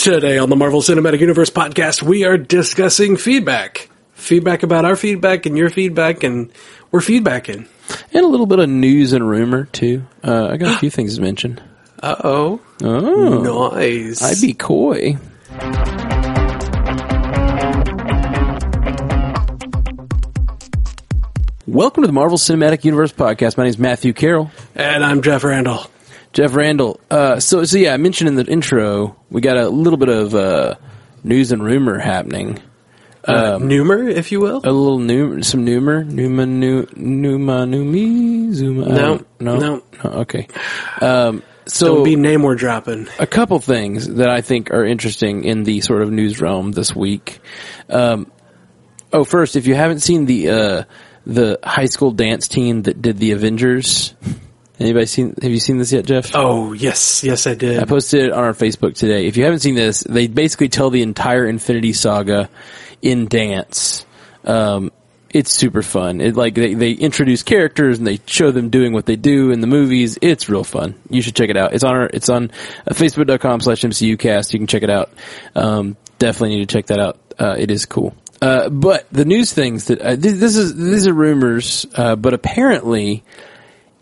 Today on the Marvel Cinematic Universe podcast, we are discussing feedback. Feedback about our feedback and your feedback, and we're feedbacking. And a little bit of news and rumor too. Uh, I got a few things to mention. Uh oh. Oh, Nice. I'd be coy. Welcome to the Marvel Cinematic Universe podcast. My name is Matthew Carroll. And I'm Jeff Randall. Jeff Randall. Uh, so, so yeah, I mentioned in the intro, we got a little bit of uh, news and rumor happening. Uh, Numer, if you will. A little new, some numer, numa, nu, numa, numi, zuma. I No, no, no. Okay. Um, so Don't be name we're dropping. a couple things that I think are interesting in the sort of news realm this week. Um, oh, first, if you haven't seen the uh, the high school dance team that did the Avengers, anybody seen? Have you seen this yet, Jeff? Oh, yes. Yes, I did. I posted it on our Facebook today. If you haven't seen this, they basically tell the entire Infinity Saga in dance. Um, it's super fun. It like they, they introduce characters and they show them doing what they do in the movies. It's real fun. You should check it out. It's on our, it's on uh, facebook.com slash MCUcast. You can check it out. Um, definitely need to check that out. Uh, it is cool. Uh, but the news things that, uh, this, this is, these are rumors, uh, but apparently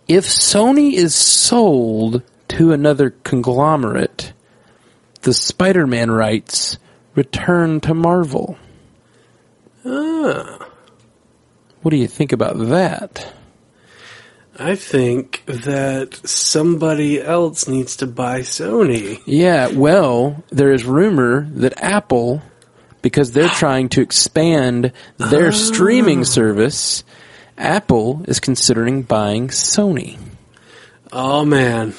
if Sony is sold to another conglomerate, the Spider-Man rights return to Marvel. Ah. What do you think about that? I think that somebody else needs to buy Sony. Yeah, well, there is rumor that Apple, because they're trying to expand their ah. streaming service, Apple is considering buying Sony. Oh, man.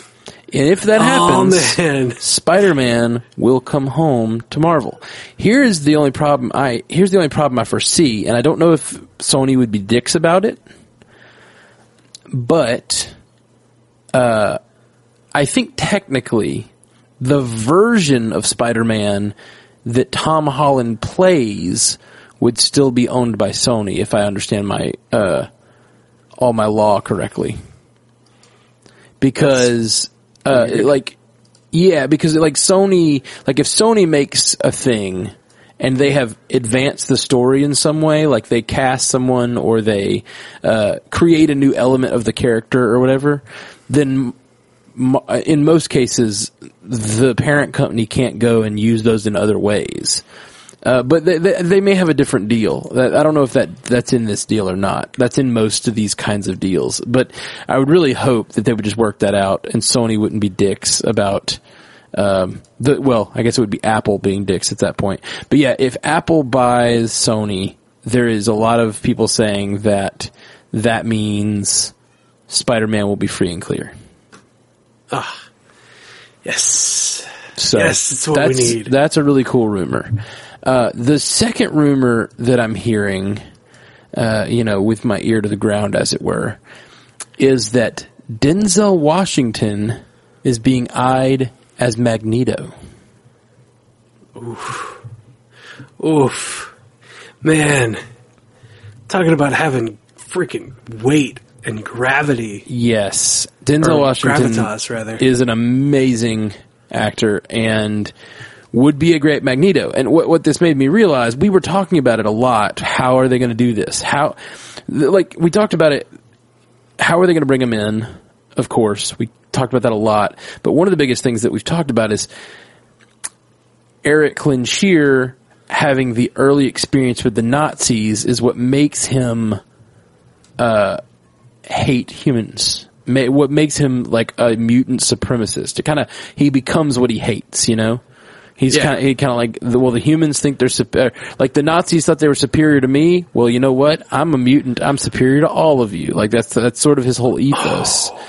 And if that happens, Oh, man. Spider-Man will come home to Marvel. Here's the only problem I here's the only problem I foresee, and I don't know if Sony would be dicks about it, but uh, I think technically the version of Spider-Man that Tom Holland plays would still be owned by Sony if I understand my uh, all my law correctly. Because uh, like yeah, because like Sony, like if Sony makes a thing and they have advanced the story in some way, like they cast someone or they uh, create a new element of the character or whatever, then in most cases the parent company can't go and use those in other ways. Uh, but they, they, they may have a different deal. I don't know if that that's in this deal or not. That's in most of these kinds of deals. But I would really hope that they would just work that out, and Sony wouldn't be dicks about um, the. Well, I guess it would be Apple being dicks at that point. But yeah, if Apple buys Sony, there is a lot of people saying that that means Spider-Man will be free and clear. Ah, yes. So Yes, it's what we that's, need. That's a really cool rumor. Uh, the second rumor that I'm hearing, uh, you know, with my ear to the ground, as it were, is that Denzel Washington is being eyed as Magneto. Oof. Oof. Man. Talking about having freaking weight and gravity. Yes, Denzel Washington gravitas, rather. is an amazing actor and would be a great Magneto. And what what this made me realize, we were talking about it a lot. How are they going to do this? How, like we talked about it. How are they going to bring him in? Of course, we talked about that a lot. But one of the biggest things that we've talked about is Erik Lehnsherr having the early experience with the Nazis is what makes him uh, hate humans. Ma- What makes him like a mutant supremacist? It kind of he becomes what he hates. You know, he's Yeah. kind of he kind of like well, the humans think they're superior. Like the Nazis thought they were superior to me. Well, you know what? I'm a mutant. I'm superior to all of you. Like that's that's sort of his whole ethos.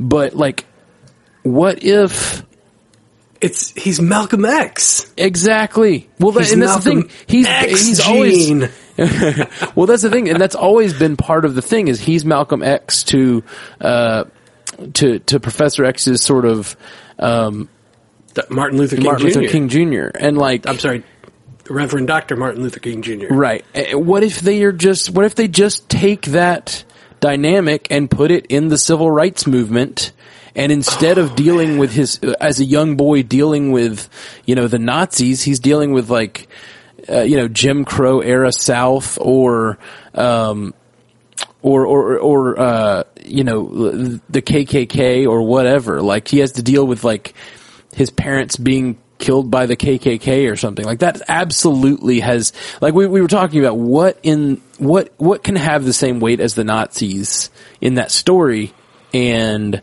But like, what if It's he's Malcolm X. exactly? Well, that, and that's the thing. He's X he's always well, that's the thing, and that's always been part of the thing. Is he's Malcolm X to uh, to to Professor X's sort of um, Martin Luther King Martin Jr. Luther King Jr. And like, I'm sorry, Reverend Dr. Martin Luther King Jr. right? eh, What if they are just? What if they just take that dynamic and put it in the civil rights movement? And instead of dealing with his, as a young boy dealing with, you know, the Nazis, he's dealing with like, uh, you know, Jim Crow era South or, um, or, or, or, uh, you know, the KKK or whatever. Like he has to deal with like his parents being killed by the KKK or something like that. Absolutely has like we we were talking about what in what what can have the same weight as the Nazis in that story, and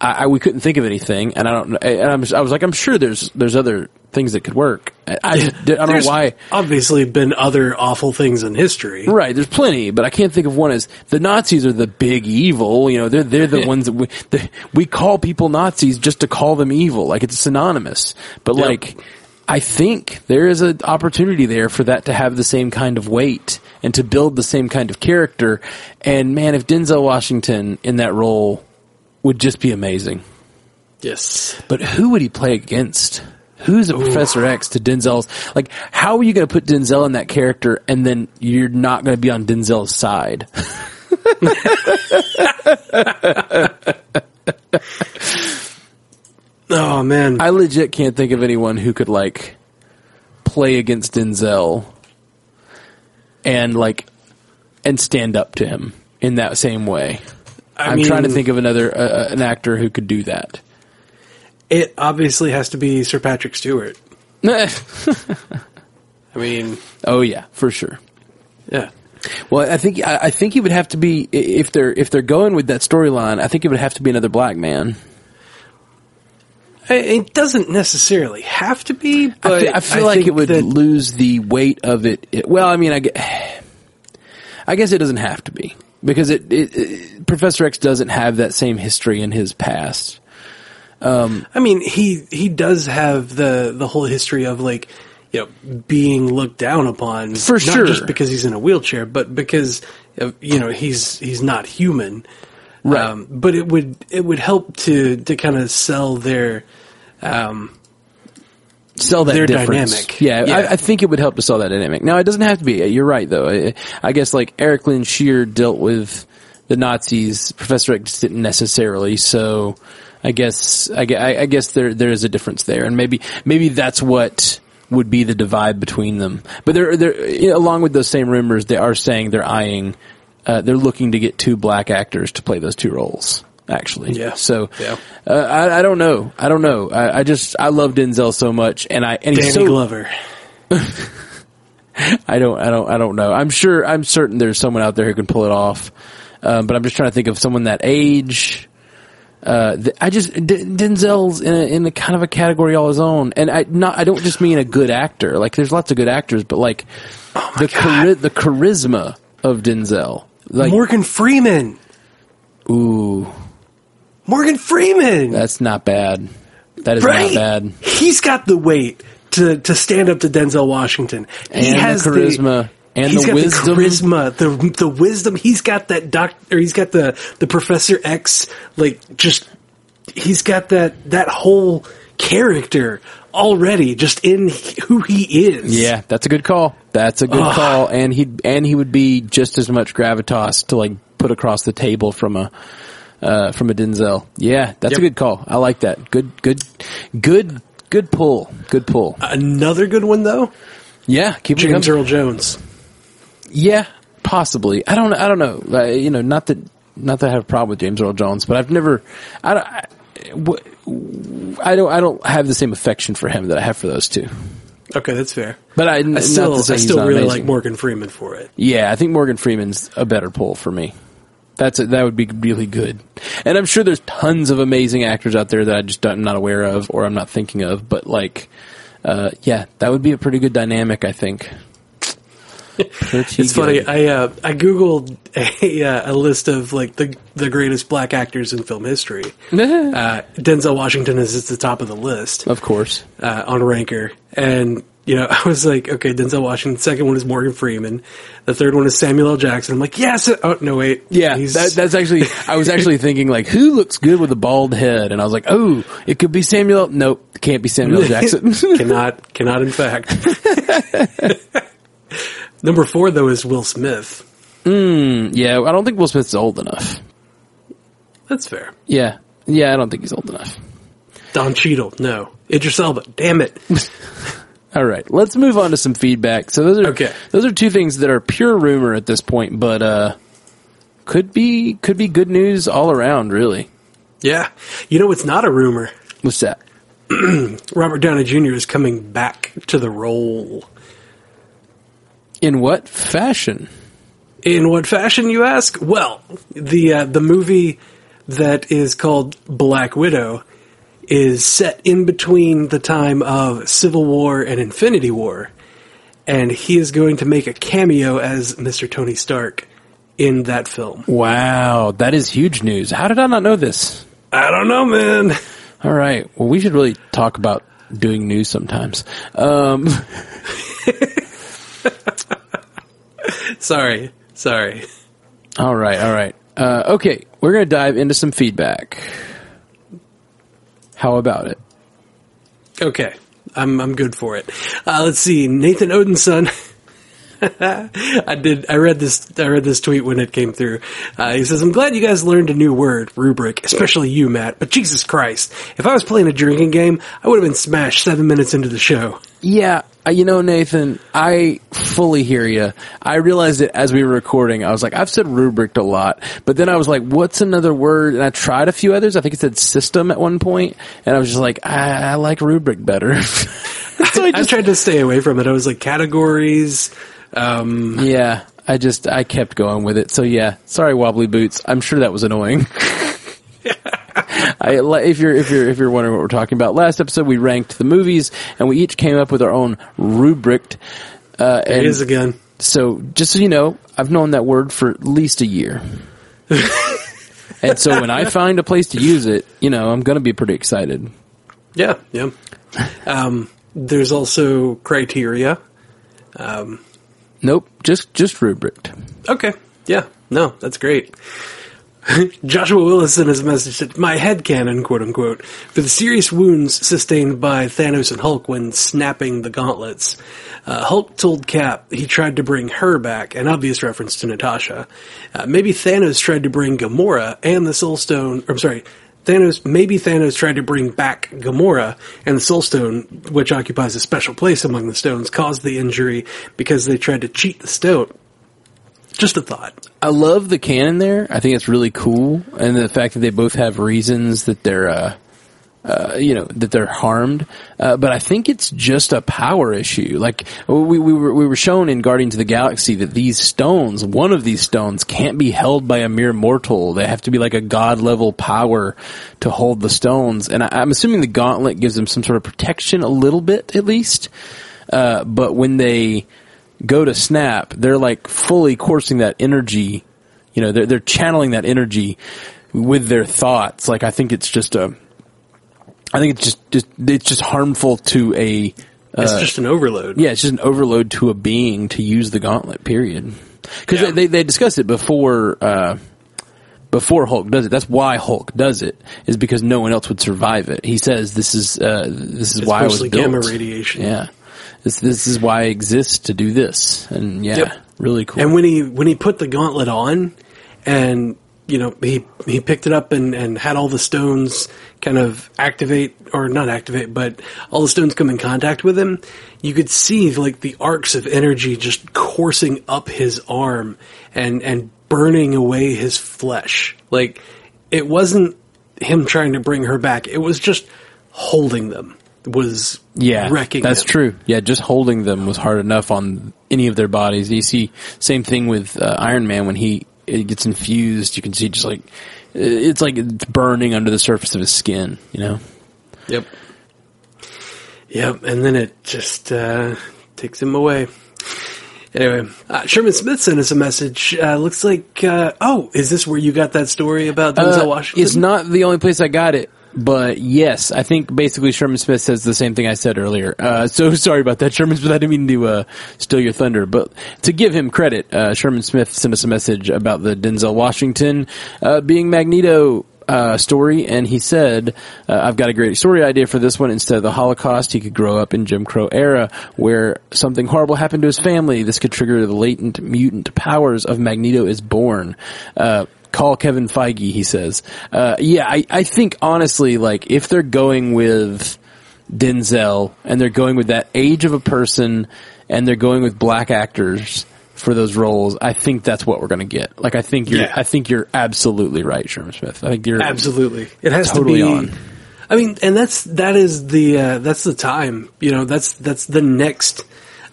I, I we couldn't think of anything, and I don't. And I'm, I was like, I'm sure there's there's other things that could work. I, I, just, I don't know why. Obviously, been other awful things in history. Right, there's plenty, but I can't think of one as the Nazis are the big evil. You know, they're they're the ones that we the, we call people Nazis just to call them evil, like it's synonymous. But Yep. like, I think there is an opportunity there for that to have the same kind of weight and to build the same kind of character. And man, if Denzel Washington in that role would just be amazing. Yes. But who would he play against? Who's a Professor X to Denzel's? Like, how are you going to put Denzel in that character and then you're not going to be on Denzel's side? Oh man. I legit can't think of anyone who could like play against Denzel and like and stand up to him in that same way. I I'm trying to think of another uh, uh, an actor who could do that. It obviously has to be Sir Patrick Stewart. I mean, oh yeah, for sure. yeah. Well, I think I, I think he would have to be if they're if they're going with that storyline. I think it would have to be another black man. It doesn't necessarily have to be, I, but I feel like it would that- lose the weight of it. it- Well, I mean, I, gue- I guess it doesn't have to be because it, it, it Professor X doesn't have that same history in his past. I mean, he he does have the the whole history of like you know being looked down upon For not sure. just because he's in a wheelchair, but because you know he's he's not human. Um, Right. but it would it would help to to kind of sell their um, Sell that Their difference. dynamic. Yeah, Yeah. I, I think it would help to sell that dynamic. Now, it doesn't have to be. You're right, though. I, I guess like Erik Lehnsherr dealt with the Nazis. Professor X didn't necessarily. So, I guess I, I I guess there there is a difference there, and maybe maybe that's what would be the divide between them. But they're they're along with those same rumors, they are saying they're eyeing, uh, they're looking to get two black actors to play those two roles. Actually, Yeah. So, Yeah. uh, I, I don't know. I don't know. I, I just I love Denzel so much, and I and Danny he's so Glover. I don't, I don't, I don't know. I'm sure, I'm certain there's someone out there who can pull it off. Um, but I'm just trying to think of someone that age. Uh, th- I just D- Denzel's in a, in a kind of a category all his own, and I not I don't just mean a good actor. Like there's lots of good actors, but like the chari- the charisma of Denzel. Like Morgan Freeman. ooh, Morgan Freeman. that's not bad. That is right. not bad. He's got the weight to to stand up to Denzel Washington. He And the has charisma and he's the got wisdom. the charisma, the the wisdom. He's got that doc, or he's got the the Professor X. Like just, he's got that that whole character already, just in who he is. Yeah, that's a good call. That's a good Ugh. call, and he and he would be just as much gravitas to like put across the table from a uh, from a Denzel. Yeah, that's Yep. a good call. I like that. Good, good, good, good pull. Good pull. Another good one though, Yeah, keep it James. Earl Jones. Yeah, possibly. I don't. I don't know. Uh, you know, not that not that I have a problem with James Earl Jones, but I've never. I don't. I, I don't. I don't have the same affection for him that I have for those two. Okay, that's fair. But I, I still, I still really amazing. like Morgan Freeman for it. Yeah, I think Morgan Freeman's a better pull for me. That's a, that would be really good, and I'm sure there's tons of amazing actors out there that I just I'm not aware of or I'm not thinking of. But like, uh, yeah, that would be a pretty good dynamic. I think. It's funny. I uh, I googled a uh, a list of like the the greatest black actors in film history. Uh, Denzel Washington is at the top of the list of course. uh, on Ranker, and you know I was like, okay, Denzel Washington. Second one is Morgan Freeman. The third one is Samuel L. Jackson. I'm like, yes. Oh no, wait. Yeah, He's- that, that's actually. I was actually thinking like, who looks good with a bald head? And I was like, oh, it could be Samuel. Nope, it can't be Samuel Jackson. cannot cannot in fact. Number four though is Will Smith. yeah, I don't think Will Smith's old enough. That's fair. Yeah, Yeah, I don't think he's old enough. Don Cheadle, no. Idris Elba, damn it. All right, let's move on to some feedback. So those are Okay. those are two things that are pure rumor at this point, but uh, could be could be good news all around. Really, yeah. You know, it's not a rumor. what's that? Robert Downey Jr. is coming back to the role. In what fashion? In what fashion, you ask? Well, the uh, the movie that is called Black Widow is set in between the time of Civil War and Infinity War, and he is going to make a cameo as Mr. Tony Stark in that film. Wow, that is huge news. How did I not know this? I don't know, man. All right, well, we should really talk about doing news sometimes. Um, Sorry, sorry. all right, all right. Uh, okay, we're gonna dive into some feedback. How about it? Okay, I'm I'm good for it. Uh, let's see, Nathan Odinson. I did. I read this. I read this tweet when it came through. Uh, he says, "I'm glad you guys learned a new word, rubric, especially you, Matt. But Jesus Christ, if I was playing a drinking game, I would have been smashed seven minutes into the show." Yeah, you know, Nathan, I fully hear you. I realized it as we were recording. I was like, I've said rubric a lot, but then I was like, what's another word? And I tried a few others. I think it said system at one point, and I was just like, I, I like rubric better. so I I just, tried to stay away from it. I was like categories. Um, yeah, I just, I kept going with it. So yeah, sorry, wobbly boots. I'm sure that was annoying. I, if you're if you're if you're wondering what we're talking about, last episode we ranked the movies and we each came up with our own rubric. Uh, it is again. So just so you know, I've known that word for at least a year. and so when I find a place to use it, you know, I'm going to be pretty excited. Yeah, yeah. Um, there's also criteria. Nope, just just rubric. Okay. Yeah. No, that's great. Joshua Willis sent his message said, my head canon, quote unquote, for the serious wounds sustained by Thanos and Hulk when snapping the gauntlets. Uh, Hulk told Cap he tried to bring her back, an obvious reference to Natasha. Uh, maybe Thanos tried to bring Gamora and the Soul Stone, or I'm sorry, Thanos, maybe Thanos tried to bring back Gamora, and the Soul Stone, which occupies a special place among the stones, caused the injury because they tried to cheat the stone. Just a thought. I love the canon there. I think it's really cool, and the fact that they both have reasons that they're, uh, uh, you know, that they're harmed. Uh, but I think it's just a power issue. Like we we were we were shown in Guardians of the Galaxy that these stones, one of these stones, can't be held by a mere mortal. They have to be like a god level power to hold the stones. And I, I'm assuming the gauntlet gives them some sort of protection, a little bit at least. Uh, but when they go to snap, they're like fully coursing that energy. You know, they're they're channeling that energy with their thoughts. Like I think it's just a, I think it's just just it's just harmful to a. It's just an overload. Yeah, it's just an overload to a being to use the gauntlet. Period. Because Yeah. they, they discuss it before uh, before Hulk does it. That's why Hulk does it is because no one else would survive it. He says this is uh, this is It's why I was built. gamma radiation. Yeah, this this is why I exist to do this. And yeah, Yep. really cool. And when he when he put the gauntlet on, and you know he he picked it up and and had all the stones kind of activate or not activate, but all the stones come in contact with him. You could see like the arcs of energy just coursing up his arm and and burning away his flesh. Like it wasn't him trying to bring her back. It was just holding them. Was yeah, wrecking. that's them. true. Yeah, just holding them was hard enough on any of their bodies. You see, same thing with uh, Iron Man when he it gets infused. You can see just like it's like it's burning under the surface of his skin. You know. Yep. Yep, and then it just uh, takes him away. Anyway, uh, Sherman Smith sent us a message. Uh, looks like, uh, oh, is this where you got that story about Denzel Uh, Washington? It's not the only place I got it, but yes, I think basically Sherman Smith says the same thing I said earlier. Uh, so sorry about that, Sherman Smith. I didn't mean to uh, steal your thunder, but to give him credit, uh, Sherman Smith sent us a message about the Denzel Washington uh, being Magneto. uh, story, and he said, uh, "I've got a great story idea for this one. Instead of the Holocaust, he could grow up in Jim Crow era, where something horrible happened to his family. This could trigger the latent mutant powers of Magneto is born." Call Kevin Feige, he says. Uh, yeah, I, I think honestly, like, if they're going with Denzel and they're going with that age of a person and they're going with black actors for those roles, I think that's what we're going to get. Like, I think you're, Yeah. I think you're absolutely right, Sherman Smith. I think you're Absolutely, it has Totally to be. on. I mean, and that's that is the uh, that's the time. You know, that's that's the next.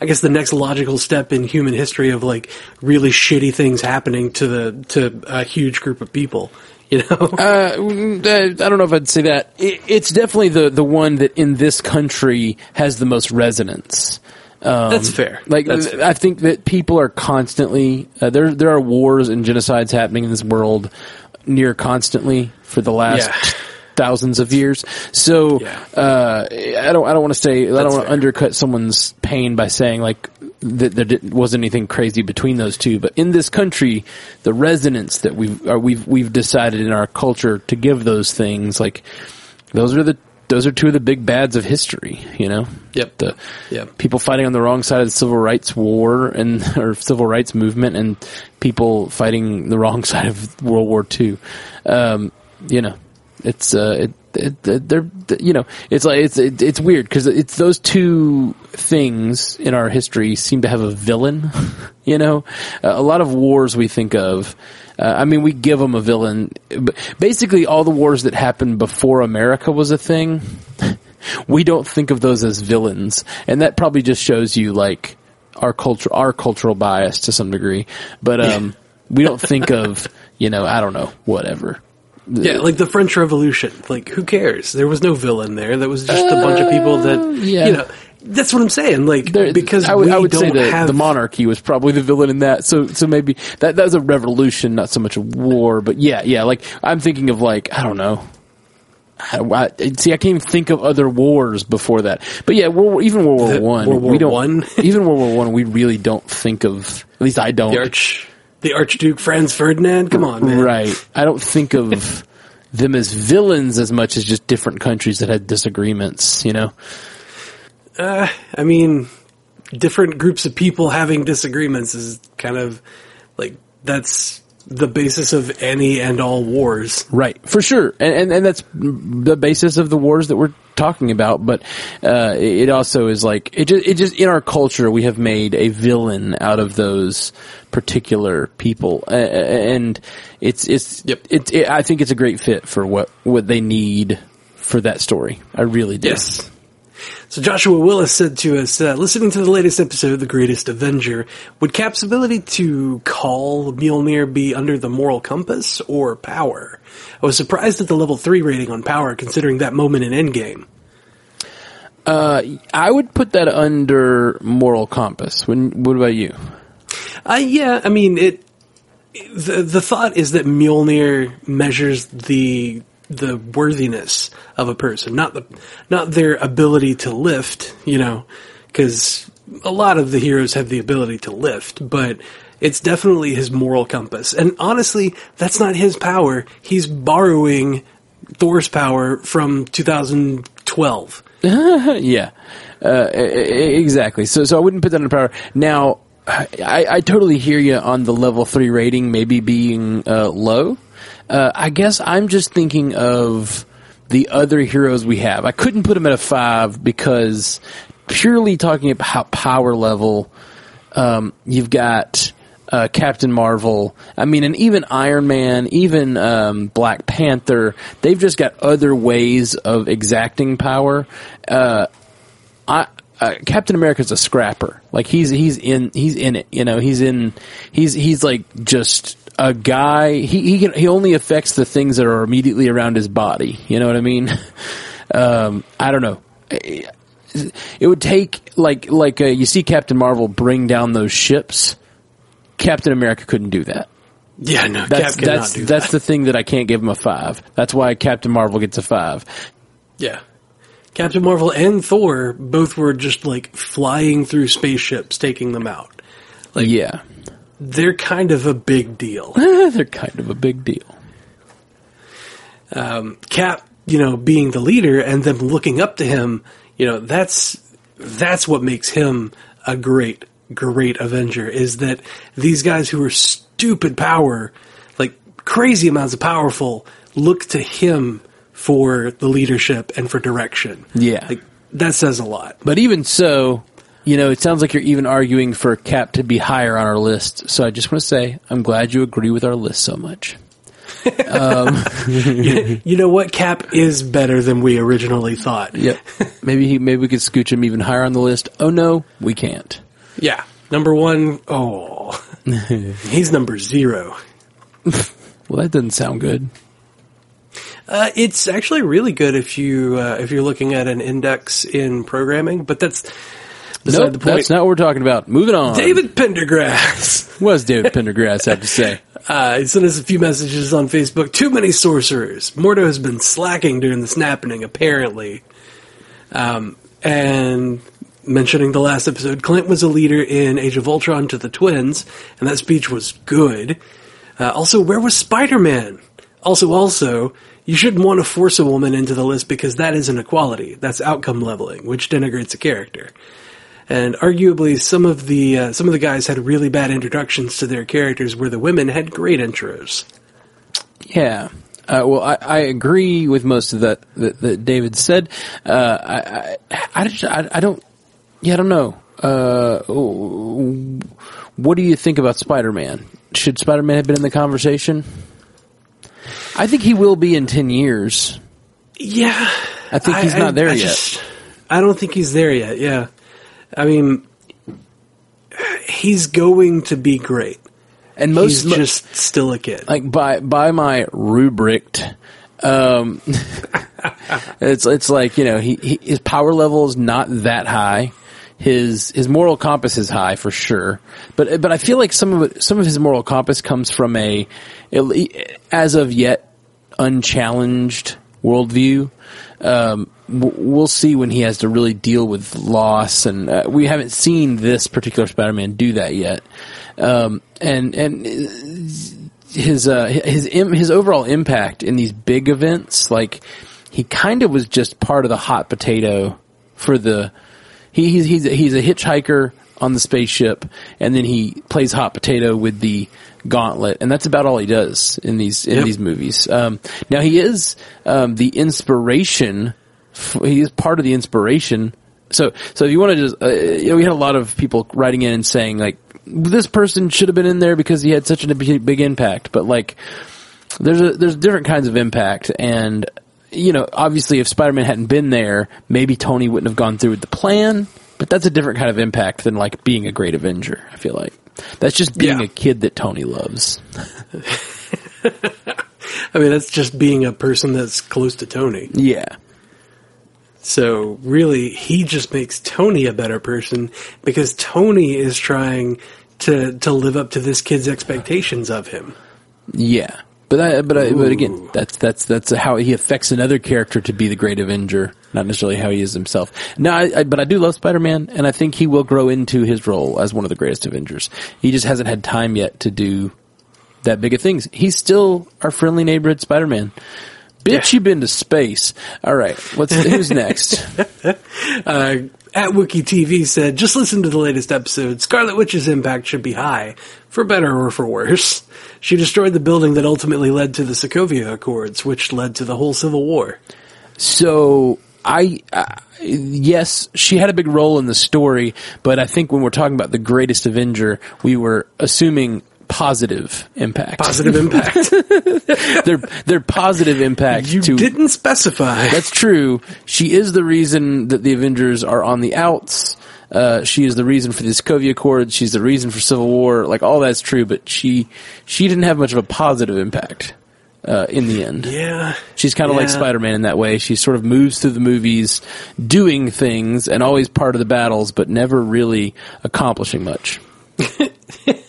I guess the next logical step in human history of like really shitty things happening to the to a huge group of people. You know, Uh, mm, uh, I don't know if I'd say that. It, it's definitely the the one that in this country has the most resonance. Um, That's fair. Like That's th- I think that people are constantly uh, there. There are wars and genocides happening in this world near constantly for the last Yeah. Thousands of years. So Yeah. uh, I don't. I don't want to say. I don't want to undercut someone's pain by saying like that there didn't, wasn't anything crazy between those two. But in this country, the resonance that we've uh, we've we've decided in our culture to give those things like those are the those are two of the big bads of history. You know. Yep. The Yep. people fighting on the wrong side of the civil rights war and or civil rights movement, and people fighting the wrong side of World War II. Um, you know, it's uh, it, it, they're you know, it's like it's it, it's weird because it's those two things in our history seem to have a villain. you know, uh, a lot of wars we think of. Uh, I mean, we give them a villain. But Basically, all the wars that happened before America was a thing, we don't think of those as villains, and that probably just shows you like our culture, our cultural bias to some degree. But um, we don't think of you know, I don't know, whatever. Yeah, like the French Revolution. Like, who cares? There was no villain there. That was just a bunch of people that Uh, yeah. you know. That's what I'm saying. Like, There- because I would, we I would don't say that have the monarchy was probably the villain in that. So, so maybe that that was a revolution, not so much a war. But yeah, yeah. Like I'm thinking of like I don't know. I, I- see, I can't even think of other wars before that. But yeah, World even World War One, World War we don't. One? even World War One, we really don't think of. At least I don't. the arch, the Archduke Franz Ferdinand. Come on, man. Right. I don't think of them as villains as much as just different countries that had disagreements. You know. Uh, I mean, different groups of people having disagreements is kind of like that's the basis of any and all wars. Right, for sure, and, and and that's the basis of the wars that we're talking about. But uh, it also is like it just it just in our culture we have made a villain out of those particular people, uh, and it's it's Yep. it's it, I think it's a great fit for what what they need for that story. I really do. Yes. So Joshua Willis said to us, uh, listening to the latest episode of The Greatest Avenger, would Cap's ability to call Mjolnir be under the moral compass or power? I was surprised at the level 3 rating on power considering that moment in Endgame. I would put that under moral compass. When what about you? Uh, yeah, I mean, it, the, the thought is that Mjolnir measures the, the worthiness of a person, not the, not their ability to lift, you know, cause a lot of the heroes have the ability to lift, but it's definitely his moral compass. And honestly, that's not his power. He's borrowing Thor's power from 2012. yeah, uh, exactly. So, so I wouldn't put that under power. Now, I, I totally hear you on the level three rating maybe being uh, low. Uh, I guess I'm just thinking of the other heroes we have. I couldn't put them at a five because purely talking about power level, um, you've got uh, Captain Marvel. I mean, and even Iron Man, even um, Black Panther. They've just got other ways of exacting power. Uh, I. Uh, Captain America's a scrapper. Like he's he's in he's in it. You know he's in he's he's like just a guy. He he can he only affects the things that are immediately around his body. You know what I mean? Um, I don't know it would take like like uh, you see Captain Marvel bring down those ships. Captain America couldn't do that. Yeah, no, That's Cap that's do that's that. the thing that I can't give him a five. That's why Captain Marvel gets a five. Yeah. Captain Marvel and Thor both were just like flying through spaceships, taking them out. Like yeah, They're kind of a big deal. they're kind of a big deal. um, Cap, you know, being the leader and them looking up to him, you know, that's that's what makes him a great, great Avenger. Is that these guys who are stupid power, like crazy amounts of powerful, look to him for the leadership and for direction. Yeah. like that says a lot. But even so, you know, it sounds like you're even arguing for Cap to be higher on our list. So I just want to say, I'm glad you agree with our list so much. You know what? Cap is better than we originally thought. Yep. maybe he, maybe we could scooch him even higher on the list. Oh no, we can't. Yeah. Number one, oh, he's number zero. Well, that doesn't sound good. Uh, it's actually really good if you uh, if you're looking at an index in programming, but that's beside Nope, the point. that's not what we're talking about. Moving on. David Pendergrass. what does David Pendergrass have to say? Uh, he sent us a few messages on Facebook. Too many sorcerers. Mordo has been slacking during the snapping, apparently. Um, and mentioning the last episode, Clint was a leader in Age of Ultron to the twins, and that speech was good. Uh, also, where was Spider-Man? Also, also, you shouldn't want to force a woman into the list because that is an equality. That's outcome leveling, which denigrates a character. And arguably, some of the uh, some of the guys had really bad introductions to their characters, where the women had great intros. Yeah. Uh, well, I, I agree with most of that that, that David said. Uh, I, I, I, just- I, I don't, yeah, I don't know. Uh, what do you think about Spider-Man? Should Spider-Man have been in the conversation? I think he will be in 10 years. Yeah, I think he's not there yet. I don't think he's there yet. Yeah, I mean, he's going to be great. And most, He's just still a kid. like by by my rubric, um, it's it's like you know he, he his power level is not that high. His his moral compass is high for sure, but but I feel like some of it, some of his moral compass comes from a as of yet unchallenged worldview. Um, we'll see when he has to really deal with loss, and uh, we haven't seen this particular Spider-Man do that yet. Um, and and his uh, his im- his overall impact in these big events, like he kind of was just part of the hot potato for the. He, he's he's a, he's a hitchhiker on the spaceship, and then he plays hot potato with the gauntlet, and that's about all he does in these in Yep. these movies. Um, now he is um, the inspiration. F- He is part of the inspiration. So so if you want to just, uh, you know, we had a lot of people writing in and saying like this person should have been in there because he had such a big, big impact, but like there's a, there's different kinds of impact and you know obviously if spider-man hadn't been there maybe tony wouldn't have gone through with the plan but that's a different kind of impact than like being a great avenger i feel like that's just being Yeah. a kid that tony loves I mean, that's just being a person that's close to Tony. yeah So really, he just makes Tony a better person because Tony is trying to to live up to this kid's expectations of him. yeah but I, but I, but again that's that's that's how he affects another character to be the great avenger not necessarily how he is himself no I, I, but i do love spider-man and i think he will grow into his role as one of the greatest avengers he just hasn't had time yet to do that big of things. He's still our friendly neighborhood Spider-Man. Bitch, Yeah. you've been to space. All right, what's who's next? Uh, at Wiki TV said, just listen to the latest episode. Scarlet Witch's impact should be high, for better or for worse. She destroyed the building that ultimately led to the Sokovia Accords, which led to the whole Civil War. So I, uh, yes, she had a big role in the story, but I think when we're talking about the greatest Avenger, we were assuming positive impact. Positive impact. their their positive impact you to didn't specify. That's true. She is the reason that the Avengers are on the outs. Uh, she is the reason for the Sokovia Accords. She's the reason for Civil War. Like all that's true, but she she didn't have much of a positive impact uh, in the end. yeah. She's kind of like Spider-Man in that way. She sort of moves through the movies, doing things, and always part of the battles, but never really accomplishing much.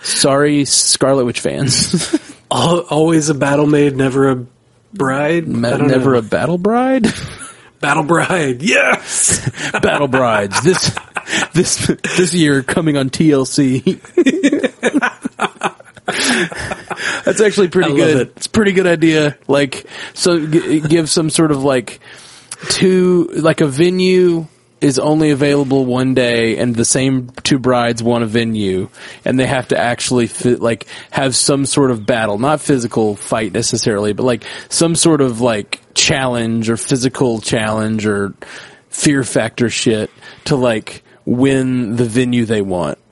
Sorry, Scarlet Witch fans. Always a battle maid, never a bride. Don't never know. a battle bride. battle bride. Yes. Battle Brides this this this year coming on TLC. That's actually pretty I love good. it. It's a pretty good idea. Like, so g- give some sort of like two, like a venue is only available one day and the same two brides want a venue and they have to actually fi- like have some sort of battle, not physical fight necessarily, but like some sort of like challenge or physical challenge or fear factor shit to like win the venue they want.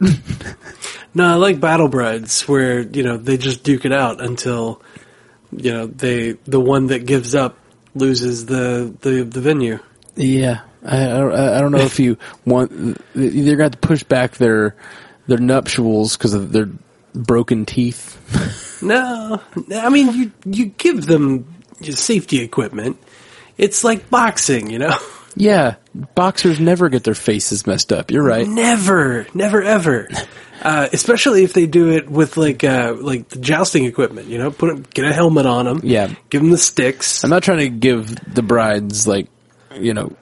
No, I like Battle Brides where, you know, they just duke it out until, you know, they, the one that gives up loses the, the, the venue. Yeah, I, I, don't- I don't know if you want. They're going to have to push back their their nuptials because of their broken teeth. No, I mean, you, you give them safety equipment. It's like boxing, you know? Yeah, boxers never get their faces messed up. You're right. Never, never, ever. Uh, especially if they do it with like uh, like the jousting equipment, you know, put 'em- get a helmet on them. Yeah. give them the sticks. I'm not trying to give the brides like you know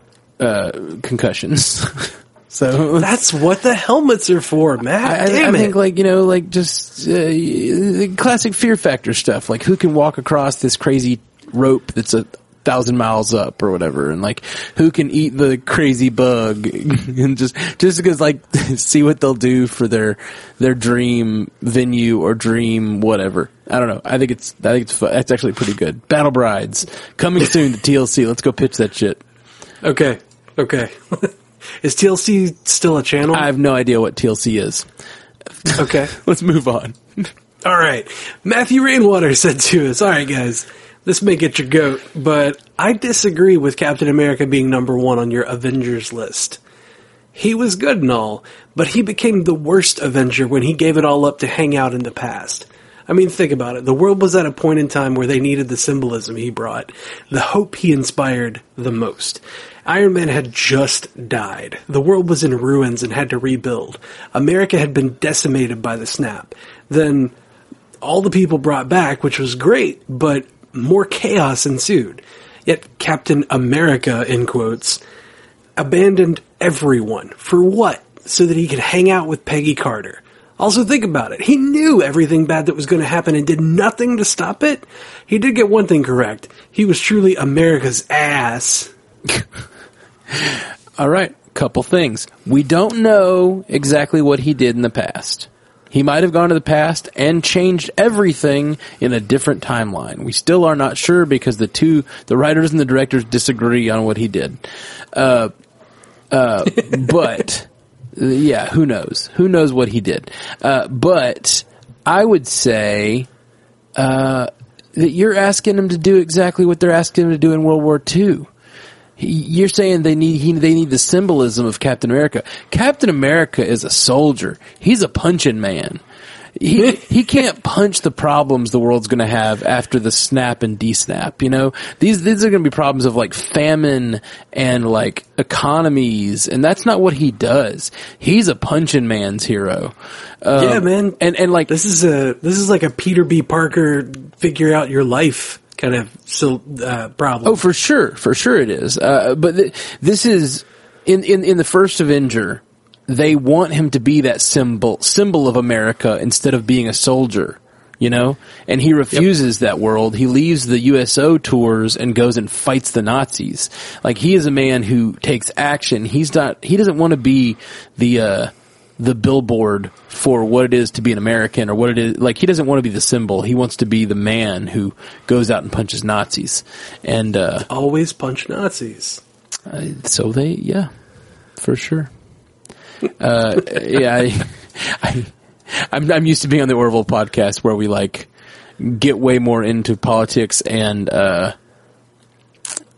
uh, concussions. so That's what the helmets are for, Matt. I, I- I think like you know like just uh, classic fear factor stuff. Like who can walk across this crazy rope that's a thousand miles up or whatever, and like who can eat the crazy bug, and just just because like see what they'll do for their their dream venue or dream whatever. I don't know. I think it's I think it's that's actually pretty good. Battle Brides coming soon to TLC. Let's go pitch that shit. okay, okay. Is TLC still a channel? I have no idea what TLC is. okay. Let's move on. All right. Matthew Rainwater said to us, all right, guys, this may get your goat, but I disagree with Captain America being number one on your Avengers list. He was good and all, but he became the worst Avenger when he gave it all up to hang out in the past. I mean, think about it. The world was at a point in time where they needed the symbolism he brought, the hope he inspired the most. Iron Man had just died. The world was in ruins and had to rebuild. America had been decimated by the snap. Then all the people brought back, which was great, but more chaos ensued. Yet Captain America, in quotes, abandoned everyone. For what? So that he could hang out with Peggy Carter. Also think about it. He knew everything bad that was going to happen and did nothing to stop it. He did get one thing correct. He was truly America's ass. All right, couple things. We don't know exactly what he did in the past. He might have gone to the past and changed everything in a different timeline. We still are not sure because the two, the writers and the directors disagree on what he did. Uh, uh, but yeah, who knows? Who knows what he did? Uh, but I would say uh, that you're asking him to do exactly what they're asking him to do in World War II. You're saying they need he, they need the symbolism of Captain America. Captain America is a soldier. He's a punching man. He he can't punch the problems the world's going to have after the snap and desnap. You know these these are going to be problems of like famine and like economies, and that's not what he does. He's a punching man's hero. Um, yeah, man. and and like This is a this is like a Peter B. Parker figure out your life kind of uh, problem. Oh, for sure, for sure it is. Uh, but th- this is in, in in the first Avenger. They want him to be that symbol symbol of America instead of being a soldier. You know, and he refuses that world. He leaves the USO tours and goes and fights the Nazis. Like he is a man who takes action. He's not. He doesn't want to be the. Uh, the billboard for what it is to be an American or what it is. Like he doesn't want to be the symbol. He wants to be the man who goes out and punches Nazis. And, uh, Always punch Nazis. so they, yeah, for sure. Uh, yeah, I, I, I'm, I'm used to being on the Orville podcast where we like get way more into politics and, uh,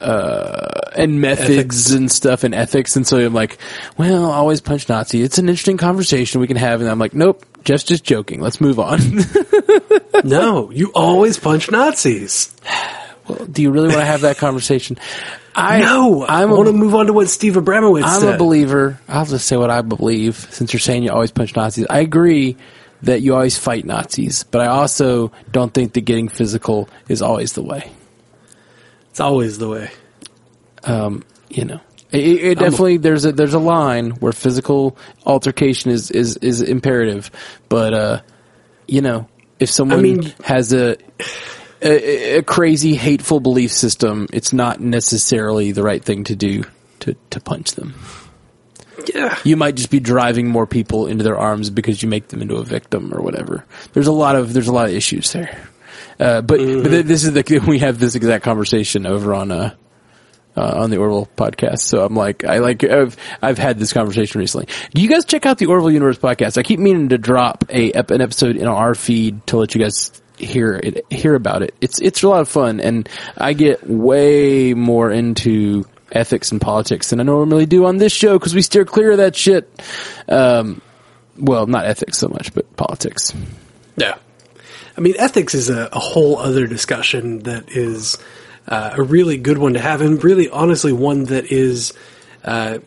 uh, and methods Ethics. and stuff and ethics. And so I'm like, well, always punch Nazi. It's an interesting conversation we can have. And I'm like, nope, Jeff's just joking. Let's move on. No, you always punch Nazis. Well, do you really want to have that conversation? I No, i want to move on to what Steve Abramowitz said. I'm said. a believer. I'll just say what I believe since you're saying you always punch Nazis. I agree that you always fight Nazis, but I also don't think that getting physical is always the way. It's always the way. You know, it, it definitely there's a there's a line where physical altercation is is is imperative, but uh, you know, if someone mean- has a, a a crazy hateful belief system, it's not necessarily the right thing to do to to punch them. Yeah. You might just be driving more people into their arms because you make them into a victim or whatever. There's a lot of there's a lot of issues there. Uh, but but th- this is the we have this exact conversation over on uh, uh, on the Orville podcast. So I'm like I like I've I've had this conversation recently. Do you guys check out the Orville Universe podcast? I keep meaning to drop a ep- an episode in our feed to let you guys hear it hear about it. It's it's a lot of fun and I get way more into ethics and politics than I normally do on this show because we steer clear of that shit. Um, well, not ethics so much, but politics. Yeah. I mean, ethics is a, a whole other discussion that is uh, a really good one to have, and really, honestly, one that is uh,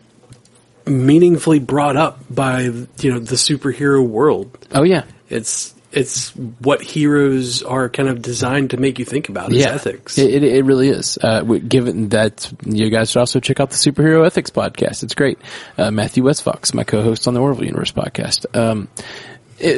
meaningfully brought up by you know the superhero world. Oh yeah, It's it's what heroes are kind of designed to make you think about is ethics. It, it, it really is. Uh, given that you guys should also check out the Superhero Ethics podcast. It's great. Uh, Matthew Westfox, my co-host on the Orville Universe podcast. Um,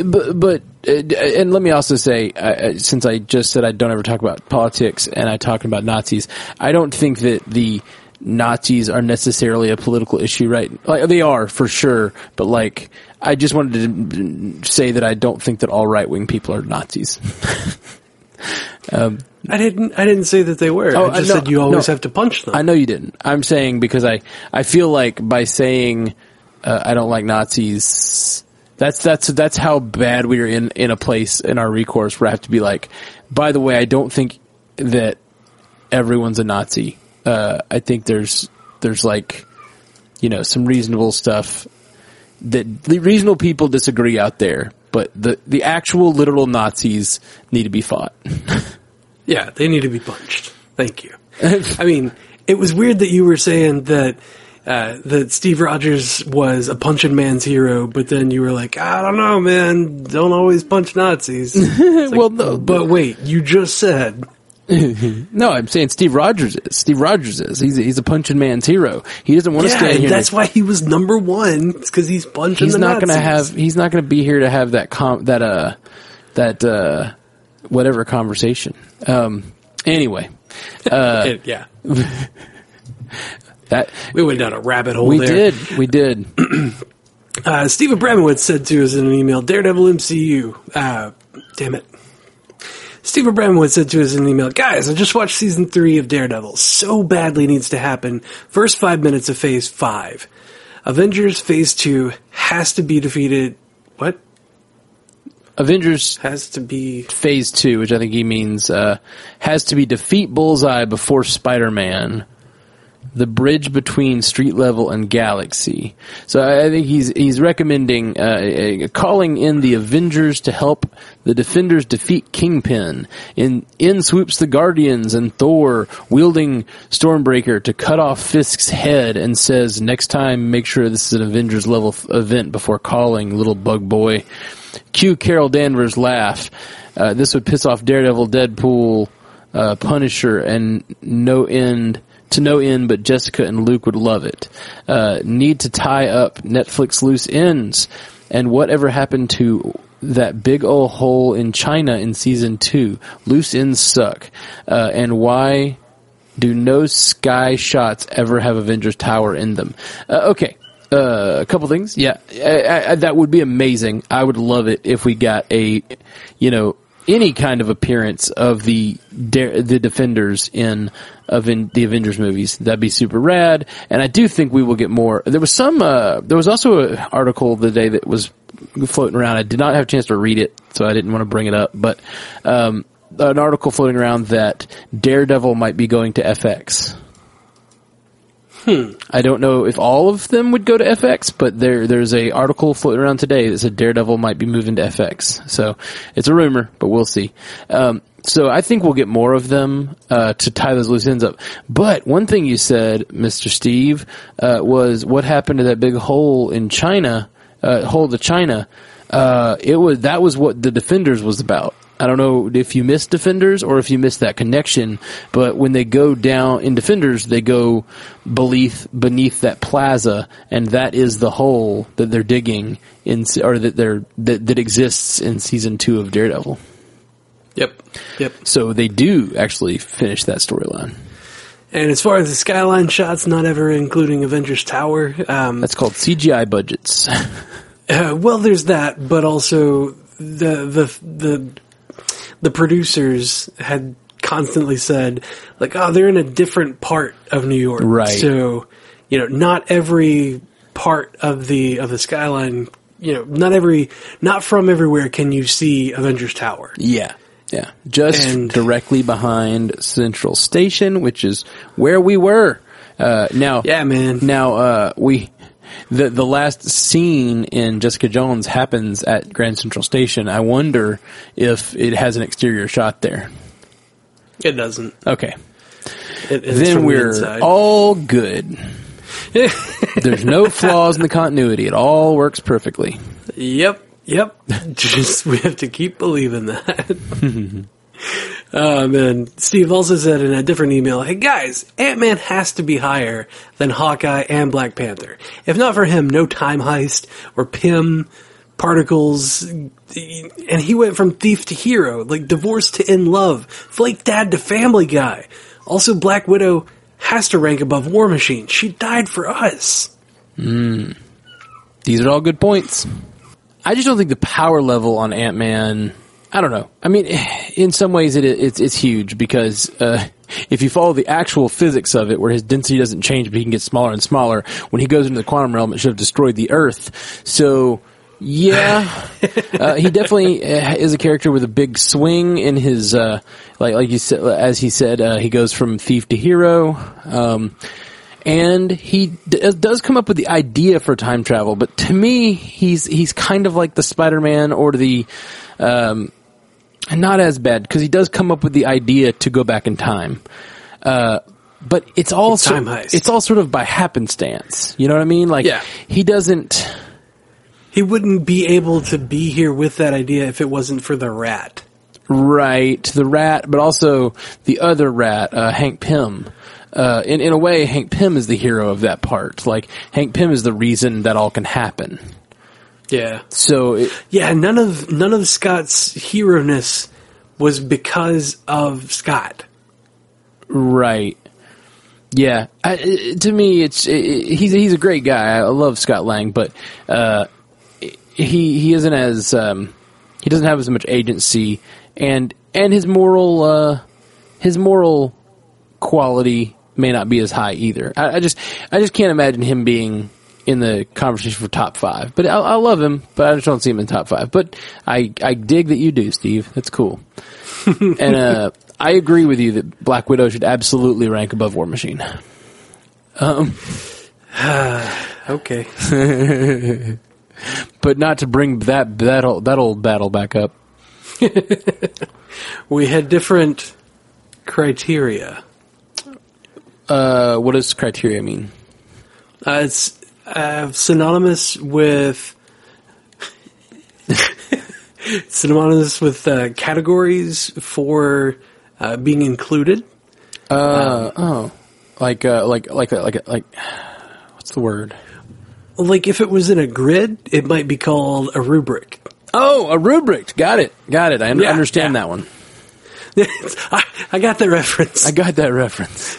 but, but uh, and let me also say, uh, since I just said I don't ever talk about politics and I talk about Nazis, I don't think that the Nazis are necessarily a political issue, right? Like they are for sure, but like I just wanted to say that I don't think that all right wing people are Nazis. I didn't I didn't say that they were. Oh, I just no, said you always no. have to punch them. I know you didn't. I'm saying because I, I feel like by saying uh, I don't like Nazis, that's that's that's how bad we are in in a place in our recourse where I have to be like, by the way, I don't think that everyone's a Nazi. Uh, I think there's there's like, you know, some reasonable stuff that the reasonable people disagree out there, but the the actual literal Nazis need to be fought. Yeah, they need to be punched. Thank you. I mean, it was weird that you were saying that uh, that Steve Rogers was a punching man's hero, but then you were like, I don't know, man, don't always punch Nazis. Like, Well, no, but wait, you just said No, I'm saying Steve Rogers is. Steve Rogers is. He's a, he's a punching man's hero. He doesn't want to yeah, and here. that's why he was number one. It's because he's punching. he's not going to have. He's not going to be here to have that com that uh that uh whatever conversation. Um. Anyway, It- yeah, that we went down a rabbit hole. we there. did. We did. Uh, Steve Abramowitz said to us in an email, Daredevil MCU. Uh, damn it. Stephen Abramowitz said to us in an email, guys, I just watched season three of Daredevil. So badly needs to happen. First five minutes of phase five. Avengers phase two has to be defeated. What? Avengers Has to be. Phase Two, which I think he means, uh, has to be defeat Bullseye before Spider-Man. The bridge between street level and galaxy. So I think he's he's recommending uh, calling in the Avengers to help the Defenders defeat Kingpin. In in swoops the Guardians and Thor wielding Stormbreaker to cut off Fisk's head and says next time make sure this is an Avengers level f- event before calling Little Bug Boy. Cue Carol Danvers laugh. Uh, this would piss off Daredevil, Deadpool, uh, Punisher, and no end to no end. But Jessica and Luke would love it. Uh, need to tie up Netflix loose ends, and whatever happened to that big old hole in China in season two? Loose ends suck, uh, and why? Do no sky shots ever have Avengers Tower in them? Uh, okay, uh, a couple things. Yeah, I, I, that would be amazing. I would love it if we got a, you know, any kind of appearance of the the defenders in of in the Avengers movies. That'd be super rad. And I do think we will get more. There was some. Uh, there was also an article the day that was floating around. I did not have a chance to read it, so I didn't want to bring it up. But um, an article floating around that Daredevil might be going to FX. I don't know if all of them would go to FX, but there there's a article floating around today that said Daredevil might be moving to FX. So it's a rumor, but we'll see. Um, so I think we'll get more of them uh, to tie those loose ends up. But one thing you said, Mr. Steve, uh, was what happened to that big hole in China, uh, hole to China. Uh, it was that was what the Defenders was about. I don't know if you miss Defenders or if you miss that connection, but when they go down in Defenders, they go beneath beneath that plaza, and that is the hole that they're digging in, or that they're that, that exists in season two of Daredevil. Yep. Yep. So they do actually finish that storyline. And as far as the skyline shots, not ever including Avengers Tower, um, That's called CGI budgets. Uh, well, there's that, but also the the the the producers had constantly said like, oh, they're in a different part of New York, Right. So you know, not every part of the of the skyline, you know, not every not from everywhere can you see Avengers Tower. yeah. Yeah. Just And- directly behind Central Station, which is where we were. Uh, now, Yeah, man. Now, uh, we, the, the last scene in Jessica Jones happens at Grand Central Station. I wonder if it has an exterior shot there. It doesn't. Okay. It, then we're inside. all good. There's no flaws in the continuity. It all works perfectly. Yep, yep. Just we have to keep believing that. um, and Steve also said in a different email, "Hey guys, Ant Man has to be higher than Hawkeye and Black Panther. If not for him, no Time Heist or Pym." Particles, and he went from thief to hero, like divorced to in love, flake dad to family guy. Also, Black Widow has to rank above War Machine. She died for us. These are all good points. I just don't think the power level on Ant Man. I don't know. I mean, in some ways, it, it's it's huge because uh, if you follow the actual physics of it, where his density doesn't change, but he can get smaller and smaller. When he goes into the quantum realm, it should have destroyed the Earth. So, yeah, uh, he definitely uh, is a character with a big swing in his uh, like like you said, as he said, uh, he goes from thief to hero. Um, and he d- does come up with the idea for time travel, but to me, he's he's kind of like the Spider-Man or the, um, not as bad because he does come up with the idea to go back in time. Uh, but it's all sort- Time heist. it's all sort of by happenstance. You know what I mean? Like Yeah. he doesn't. He wouldn't be able to be here with that idea if it wasn't for the rat. Right, the rat, but also the other rat, uh, Hank Pym. Uh, in, in a way, Hank Pym is the hero of that part. Like, Hank Pym is the reason that all can happen. Yeah. So, it, Yeah, none of none of Scott's hero ness was because of Scott. right. Yeah, I, I- to me, it's it, he's he's a great guy. I love Scott Lang, but uh, he he isn't as um, he doesn't have as much agency, and and his moral uh, his moral quality may not be as high either. I, I just I just can't imagine him being in the conversation for top five. But I, I love him, but I just don't see him in top five. But I I dig that you do, Steve. That's cool. and uh, I agree with you that Black Widow should absolutely rank above War Machine. Um, Okay. But not to bring that that old, that old battle back up. We had different criteria. Uh, what does criteria mean? Uh, it's uh, synonymous with synonymous with uh, categories for uh, being included. Uh, oh, like uh, like like like like what's the word? Like if it was in a grid, it might be called a rubric. Oh, a rubric. Got it. Got it. I Yeah, understand yeah. that one. I, I got the reference. I got that reference.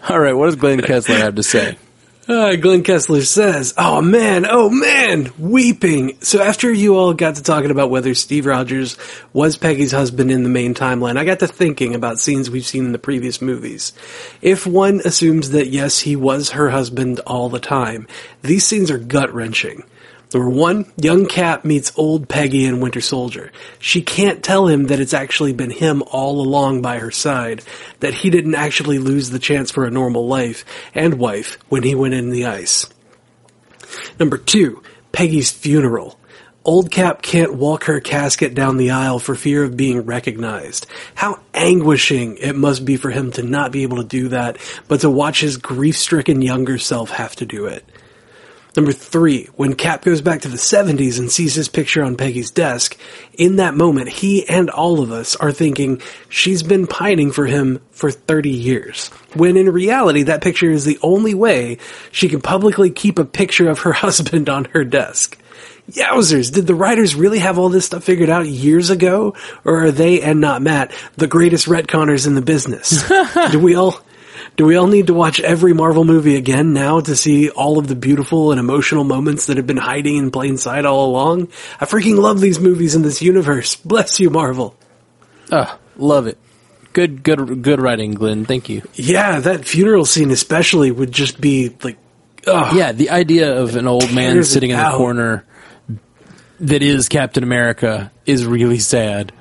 All right. What does Glenn Kessler have to say? Uh, Glenn Kessler says, "Oh man, oh man, weeping." So after you all got to talking about whether Steve Rogers was Peggy's husband in the main timeline, I got to thinking about scenes we've seen in the previous movies. If one assumes that yes, he was her husband all the time, these scenes are gut wrenching. Number one, young Cap meets old Peggy in Winter Soldier. She can't tell him that it's actually been him all along by her side, that he didn't actually lose the chance for a normal life and wife when he went in the ice. Number two, Peggy's funeral. Old Cap can't walk her casket down the aisle for fear of being recognized. How anguishing it must be for him to not be able to do that, but to watch his grief stricken younger self have to do it. Number three, when Cap goes back to the 70s and sees his picture on Peggy's desk, in that moment, he and all of us are thinking she's been pining for him for 30 years. When in reality, that picture is the only way she can publicly keep a picture of her husband on her desk. Yowzers, did the writers really have all this stuff figured out years ago? Or are they, and not Matt, the greatest retconners in the business? do we all, do we all need to watch every Marvel movie again now to see all of the beautiful and emotional moments that have been hiding in plain sight all along? I freaking love these movies in this universe. Bless you, Marvel. Ah, love it. Good, good, good writing, Glenn. Thank you. Yeah, that funeral scene especially would just be like, ugh. Yeah, the idea of an old man sitting in the out. corner that is Captain America is really sad.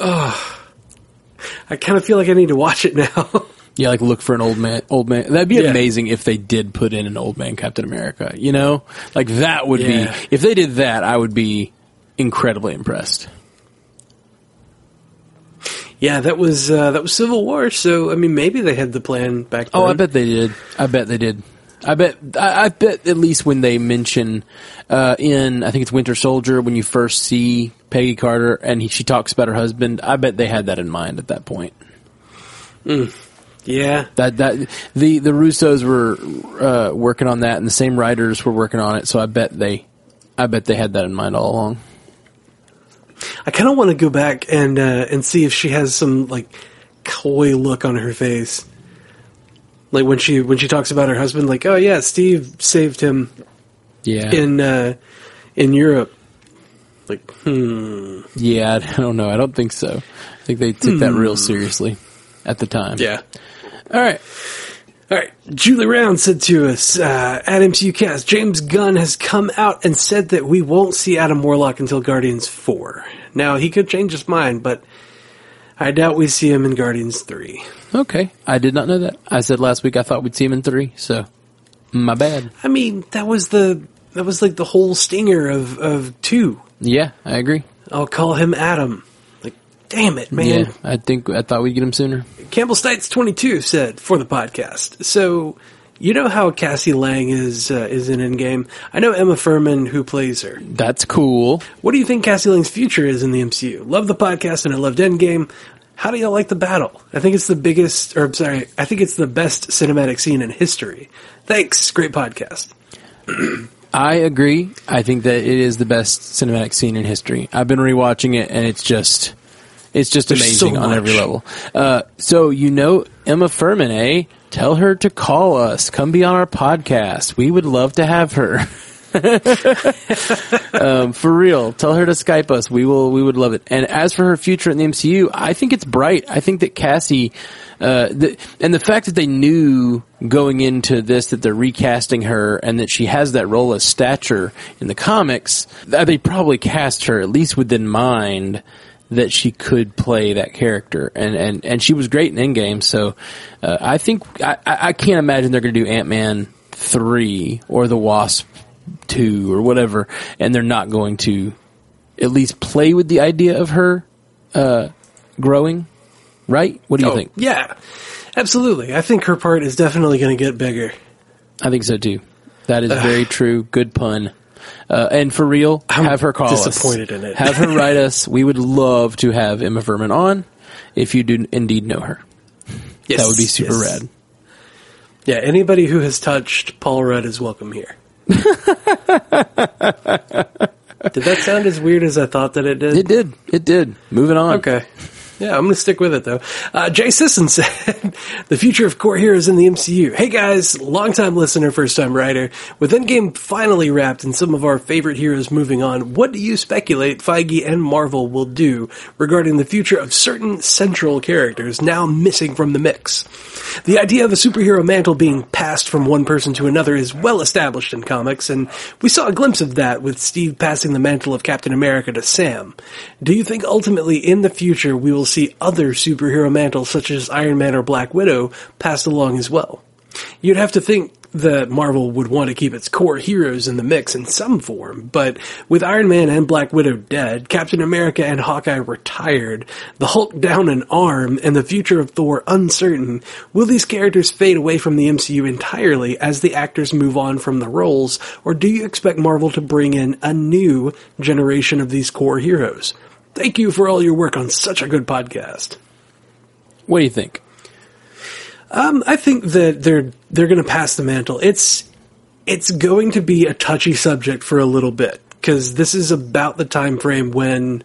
I kind of feel like I need to watch it now. Yeah, like look for an old man. Old man. That'd be Yeah. amazing if they did put in an old man Captain America. You know, like that would Yeah. be. If they did that, I would be incredibly impressed. yeah, that was uh, that was Civil War, so I mean maybe they had the plan back then. Oh, I bet they did. I bet they did. I bet. I, I bet at least when they mention uh, in, I think it's Winter Soldier, when you first see Peggy Carter and he, she talks about her husband. I bet they had that in mind at that point. Yeah, That that the the Russos were uh, working on that, and the same writers were working on it. So I bet they, I bet they had that in mind all along. I kind of want to go back and uh, and see if she has some like coy look on her face, like when she when she talks about her husband, like oh yeah, Steve saved him Yeah, in uh, in Europe. Like hmm, yeah. I don't know. I don't think so. I think they took that real seriously at the time. yeah. All right. All right, Julie Round said to us uh, at MCU Cast, James Gunn has come out and said that we won't see Adam Warlock until Guardians Four. Now he could change his mind, but I doubt we see him in Guardians Three. Okay. I did not know that. I said last week I thought we'd see him in three. So my bad. I mean, that was the that was like the whole stinger of of two. Yeah, I agree. I'll call him Adam. Damn it, man. Yeah, I think I thought we'd get him sooner. Campbell Stites twenty two said for the podcast. So you know how Cassie Lang is uh, is in Endgame. I know Emma Fuhrmann who plays her. That's cool. What do you think Cassie Lang's future is in the MCU? Love the podcast and I loved Endgame. How do y'all like the battle? I think it's the biggest, or I'm sorry, I think it's the best cinematic scene in history. Thanks, great podcast. I agree. I think that it is the best cinematic scene in history. I've been rewatching it, and it's just, it's just There's amazing so on every level. Uh, so you know Emma Fuhrmann, eh? Tell her to call us. Come be on our podcast. We would love to have her. um, for real, tell her to Skype us. We will. We would love it. And as for her future in the MCU, I think it's bright. I think that Cassie, uh, the, and the fact that they knew going into this that they're recasting her and that she has that role as stature in the comics, that they probably cast her at least within mind that she could play that character, and and and she was great in Endgame. So uh, I think I, I can't imagine they're going to do Ant Man three or the Wasp two or whatever, and they're not going to at least play with the idea of her uh, growing. Right? What do you Oh, think? Yeah, absolutely. I think her part is definitely going to get bigger. I think so too. That is very true. Good pun. Uh, and for real, I'm have her call us. disappointed in it. have her write us. We would love to have Emma Fuhrmann on if you do indeed know her. Yes, that would be super yes. rad. Yeah, anybody who has touched Paul Rudd is welcome here. did that sound as weird as I thought that it did? It did. It did. Moving on. Okay. Yeah, I'm going to stick with it though. Uh, Jay Sisson said, "The future of core heroes in the MCU." Hey guys, longtime listener, first time writer. With Endgame finally wrapped and some of our favorite heroes moving on, what do you speculate Feige and Marvel will do regarding the future of certain central characters now missing from the mix? The idea of a superhero mantle being passed from one person to another is well established in comics, and we saw a glimpse of that with Steve passing the mantle of Captain America to Sam. Do you think ultimately in the future we will see other superhero mantles such as Iron Man or Black Widow passed along as well? You'd have to think that Marvel would want to keep its core heroes in the mix in some form, but with Iron Man and Black Widow dead, Captain America and Hawkeye retired, the Hulk down an arm, and the future of Thor uncertain, will these characters fade away from the MCU entirely as the actors move on from the roles, or do you expect Marvel to bring in a new generation of these core heroes? Thank you for all your work on such a good podcast. What do you think? Um, I think that they're they're going to pass the mantle. It's it's going to be a touchy subject for a little bit because this is about the time frame when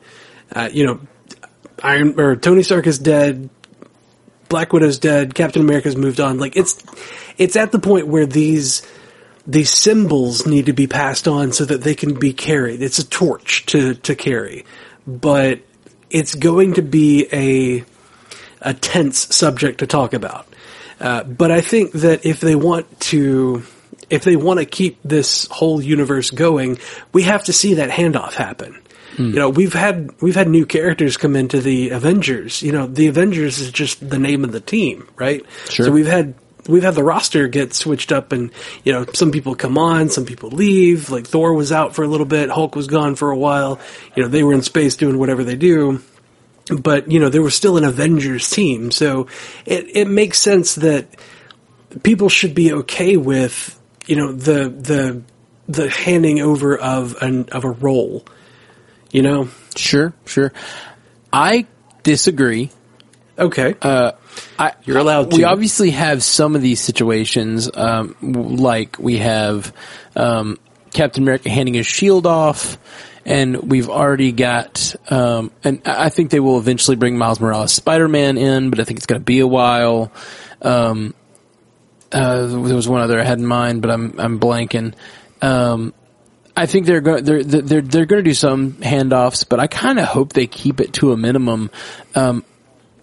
uh, you know Iron or Tony Stark is dead, Black Widow's dead, Captain America's moved on. Like it's it's at the point where these these symbols need to be passed on so that they can be carried. It's a torch to to carry, but it's going to be a a tense subject to talk about. Uh, but I think that if they want to, if they want to keep this whole universe going, we have to see that handoff happen. Mm. You know, we've had we've had new characters come into the Avengers. You know, the Avengers is just the name of the team, right? Sure. So we've had we've had the roster get switched up and, you know, some people come on, some people leave, like Thor was out for a little bit, Hulk was gone for a while, you know, they were in space doing whatever they do but you know there was still an Avengers team, so it it makes sense that people should be okay with you know the the the handing over of an of a role. You know, sure, sure. I disagree. Okay, uh, I, you're allowed. to. We obviously have some of these situations, um, like we have um, Captain America handing his shield off and we've already got, um, and I think they will eventually bring Miles Morales Spider-Man in, but I think it's going to be a while. Um, uh, there was one other I had in mind, but I'm I'm blanking. Um, I think they're going they're they're they're going to do some handoffs, but I kind of hope they keep it to a minimum. Um,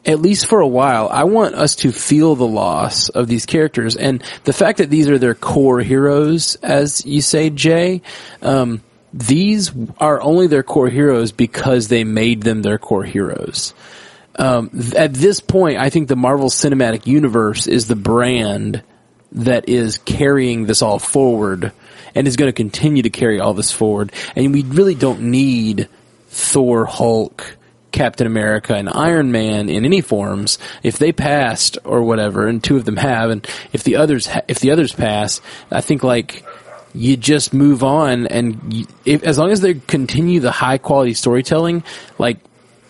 at least for a while, I want us to feel the loss of these characters and the fact that these are their core heroes, as you say, Jay. Um, these are only their core heroes because they made them their core heroes. Um, at this point, I think the Marvel Cinematic Universe is the brand that is carrying this all forward and is going to continue to carry all this forward. And we really don't need Thor, Hulk, Captain America, and Iron Man in any forms. If they passed or whatever, and two of them have, and if the others ha- if the others pass, I think like you just move on and you, if, as long as they continue the high quality storytelling, like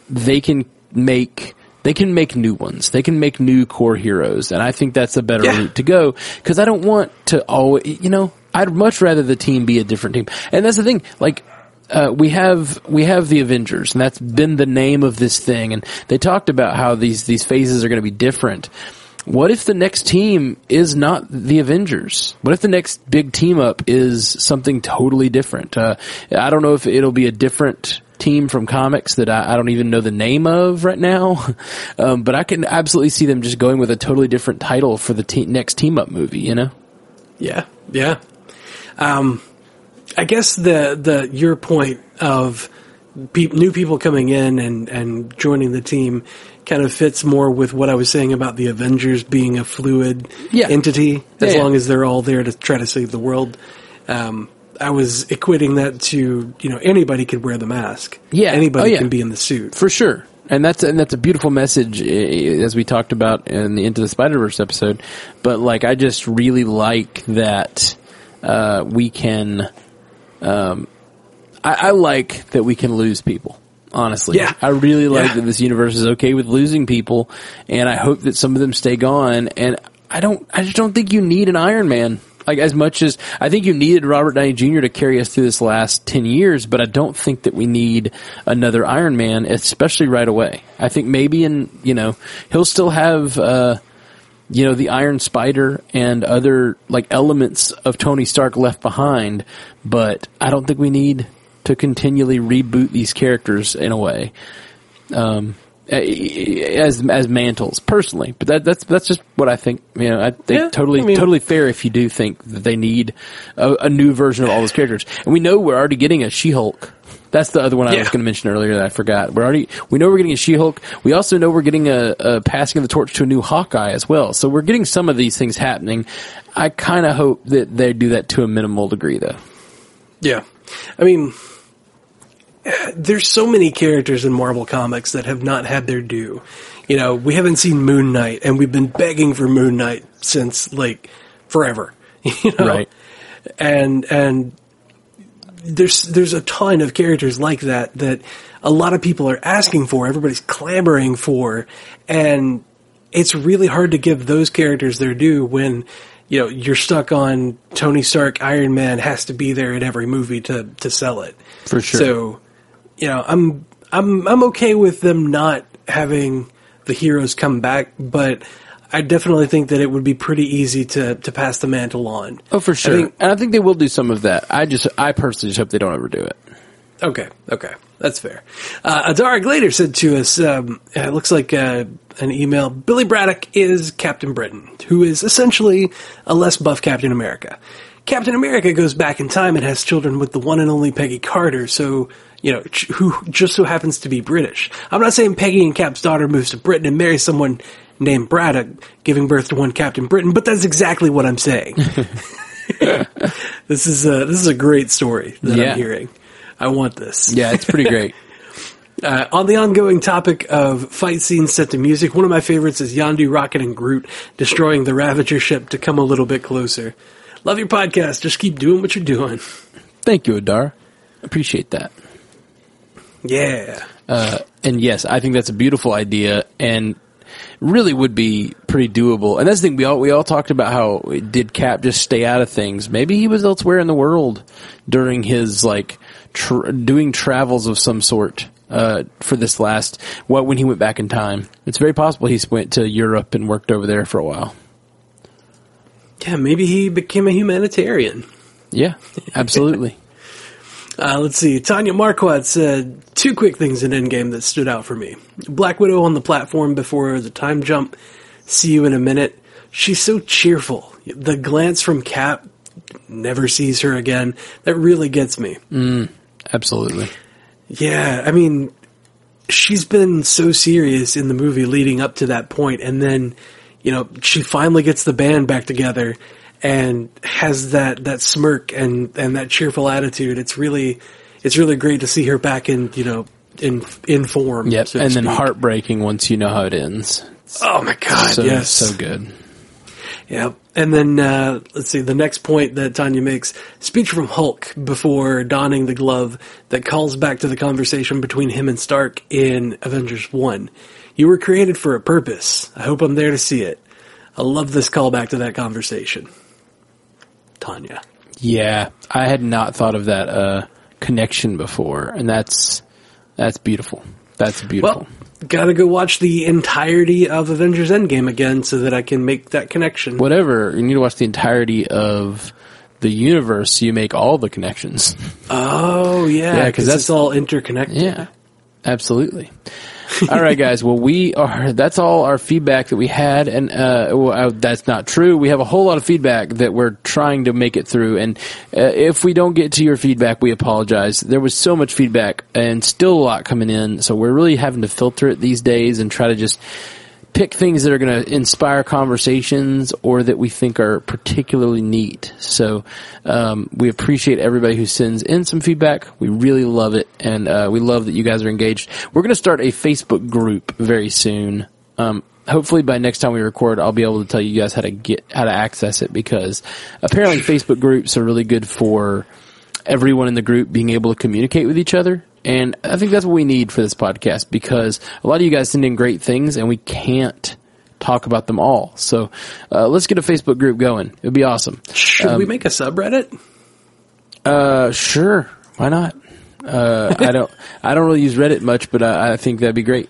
they can make they can make new ones. They can make new core heroes, and I think that's a better yeah. route to go. Because I don't want to always, you know, I'd much rather the team be a different team. And that's the thing, like. Uh, we have we have the Avengers, and that's been the name of this thing. And they talked about how these these phases are going to be different. What if the next team is not the Avengers? What if the next big team up is something totally different? Uh, I don't know if it'll be a different team from comics that I, I don't even know the name of right now. Um, but I can absolutely see them just going with a totally different title for the te- next team up movie, you know? Yeah, yeah. Um, I guess the, the, your point of pe- new people coming in and, and joining the team kind of fits more with what I was saying about the Avengers being a fluid yeah. entity, as yeah, long as they're all there to try to save the world. Um, I was equating that to you know anybody could wear the mask. Yeah, anybody oh, yeah. can be in the suit for sure. And that's and that's a beautiful message as we talked about in the Into the Spider Verse episode. But like, I just really like that uh, we can. Um, I, I like that we can lose people honestly. Yeah. I really like yeah. that this universe is okay with losing people and I hope that some of them stay gone and I don't I just don't think you need an Iron Man. Like as much as I think you needed Robert Downey Jr. to carry us through this last 10 years, but I don't think that we need another Iron Man, especially right away. I think maybe in, you know, he'll still have, uh, you know, the Iron Spider and other like elements of Tony Stark left behind, but I don't think we need to continually reboot these characters in a way. Um, as as mantles personally, but that, that's that's just what I think. You know, I think yeah, totally I mean, totally fair if you do think that they need a, a, new version of all those characters, and we know we're already getting a She Hulk. That's the other one I Yeah. was going to mention earlier that I forgot. We're already we know we're getting a She-Hulk. We also know we're getting a, a passing of the torch to a new Hawkeye as well. So we're getting some of these things happening. I kind of hope that they do that to a minimal degree, though. Yeah. I mean, there's so many characters in Marvel Comics that have not had their due. You know, we haven't seen Moon Knight, and we've been begging for Moon Knight since, like, forever. You know? Right. And, and, there's there's a ton of characters like that that a lot of people are asking for, everybody's clamoring for, and it's really hard to give those characters their due when you know you're stuck on Tony Stark, Iron Man has to be there in every movie to to sell it. For sure. So, you know, I'm I'm I'm okay with them not having the heroes come back, but I definitely think that it would be pretty easy to to pass the mantle on. Oh, for sure. think- and I think they will do some of that. I just, I personally just hope they don't overdo it. Okay, okay, that's fair. Uh, Adara Glader said to us, um, it looks like uh, an email. Billy Braddock is Captain Britain, who is essentially a less buff Captain America. Captain America goes back in time and has children with the one and only Peggy Carter, so you know ch- who just so happens to be British. I'm not saying Peggy and Cap's daughter moves to Britain and marries someone named Braddock, giving birth to one Captain Britain, but that's exactly what I'm saying. this is a, this is a great story that Yeah. I'm hearing. I want this. Yeah, it's pretty great. Uh, on the ongoing topic of fight scenes set to music, one of my favorites is Yondu, Rocket, and Groot destroying the Ravager ship to come a little bit closer. Love your podcast. Just keep doing what you're doing. Thank you, Adar. Appreciate that. Yeah. And yes, I think that's a beautiful idea and really would be pretty doable. And that's the thing we all we all talked about how did Cap just stay out of things? Maybe he was elsewhere in the world during his like tr- doing travels of some sort uh, for this last well when he went back in time. It's very possible he went to Europe and worked over there for a while. Yeah, maybe he became a humanitarian. Yeah, absolutely. Uh, let's see. Tanya Marquardt said two quick things in Endgame that stood out for me. Black Widow on the platform before the time jump. See you in a minute. She's so cheerful. The glance from Cap never sees her again. That really gets me. absolutely. Yeah, I mean, she's been so serious in the movie leading up to that point, and then, you know, she finally gets the band back together and has that, that smirk and, and that cheerful attitude. It's really, it's really great to see her back in, you know, in, in form. Yep. so and then speak. heartbreaking once you know how it ends. Oh my god, So yes. so good. Yep. And then, uh, let's see, the next point that Tanya makes, speech from Hulk before donning the glove that calls back to the conversation between him and Stark in Avengers 1. You were created for a purpose. I hope I'm there to see it. I love this callback to that conversation. Tanya. Yeah, I had not thought of that uh, connection before, and that's that's beautiful. That's beautiful. Well, gotta go watch the entirety of Avengers Endgame again so that I can make that connection. Whatever, you need to watch the entirety of the universe. So you make all the connections. Oh, yeah, Yeah, 'cause because that's- it's all interconnected. Yeah, absolutely. all right, guys. Well, we are. That's all our feedback that we had, and uh, well, uh, that's not true. We have a whole lot of feedback that we're trying to make it through, and uh, if we don't get to your feedback, we apologize. There was so much feedback, and still a lot coming in, so we're really having to filter it these days and try to just pick things that are going to inspire conversations or that we think are particularly neat. So um, we appreciate everybody who sends in some feedback. We really love it, and uh, we love that you guys are engaged. We're going to start a Facebook group very soon. Um, hopefully by next time we record, I'll be able to tell you guys how to get how to access it because apparently Facebook groups are really good for everyone in the group being able to communicate with each other. And I think that's what we need for this podcast because a lot of you guys send in great things and we can't talk about them all. So uh, let's get a Facebook group going. It would be awesome. Should we make a subreddit? Uh, sure. Why not? Uh, I don't, I don't really use Reddit much, but I, I think that'd be great.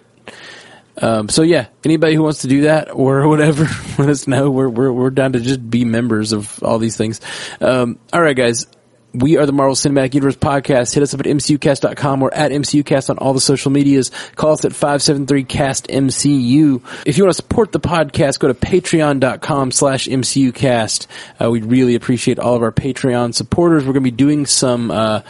Um, so yeah, anybody who wants to do that or whatever, let us know. We're, we're, we're down to just be members of all these things. Um, all right, guys. We are the Marvel Cinematic Universe podcast. Hit us up at mcucast.com or at mcucast on all the social medias. Call us at 573-CAST-MCU. If you want to support the podcast, go to patreon.com slash mcucast. Uh, we'd really appreciate all of our Patreon supporters. We're going to be doing some, uh,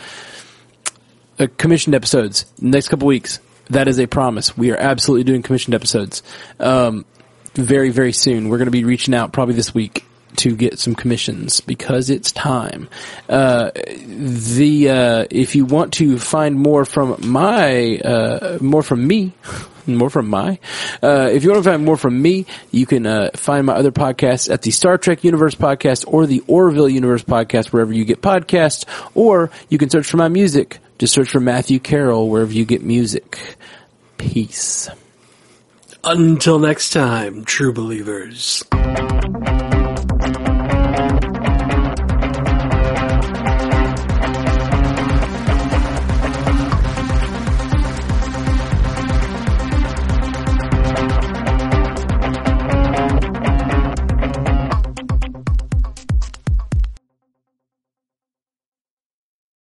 uh, commissioned episodes next couple weeks. That is a promise. We are absolutely doing commissioned episodes. Um, very, very soon. We're going to be reaching out probably this week to get some commissions because it's time. Uh, the uh, if you want to find more from my uh, more from me. More from my. Uh, if you want to find more from me, you can uh, find my other podcasts at the Star Trek Universe podcast or the Orville Universe podcast, wherever you get podcasts, or you can search for my music. Just search for Matthew Carroll wherever you get music. Peace. Until next time, true believers.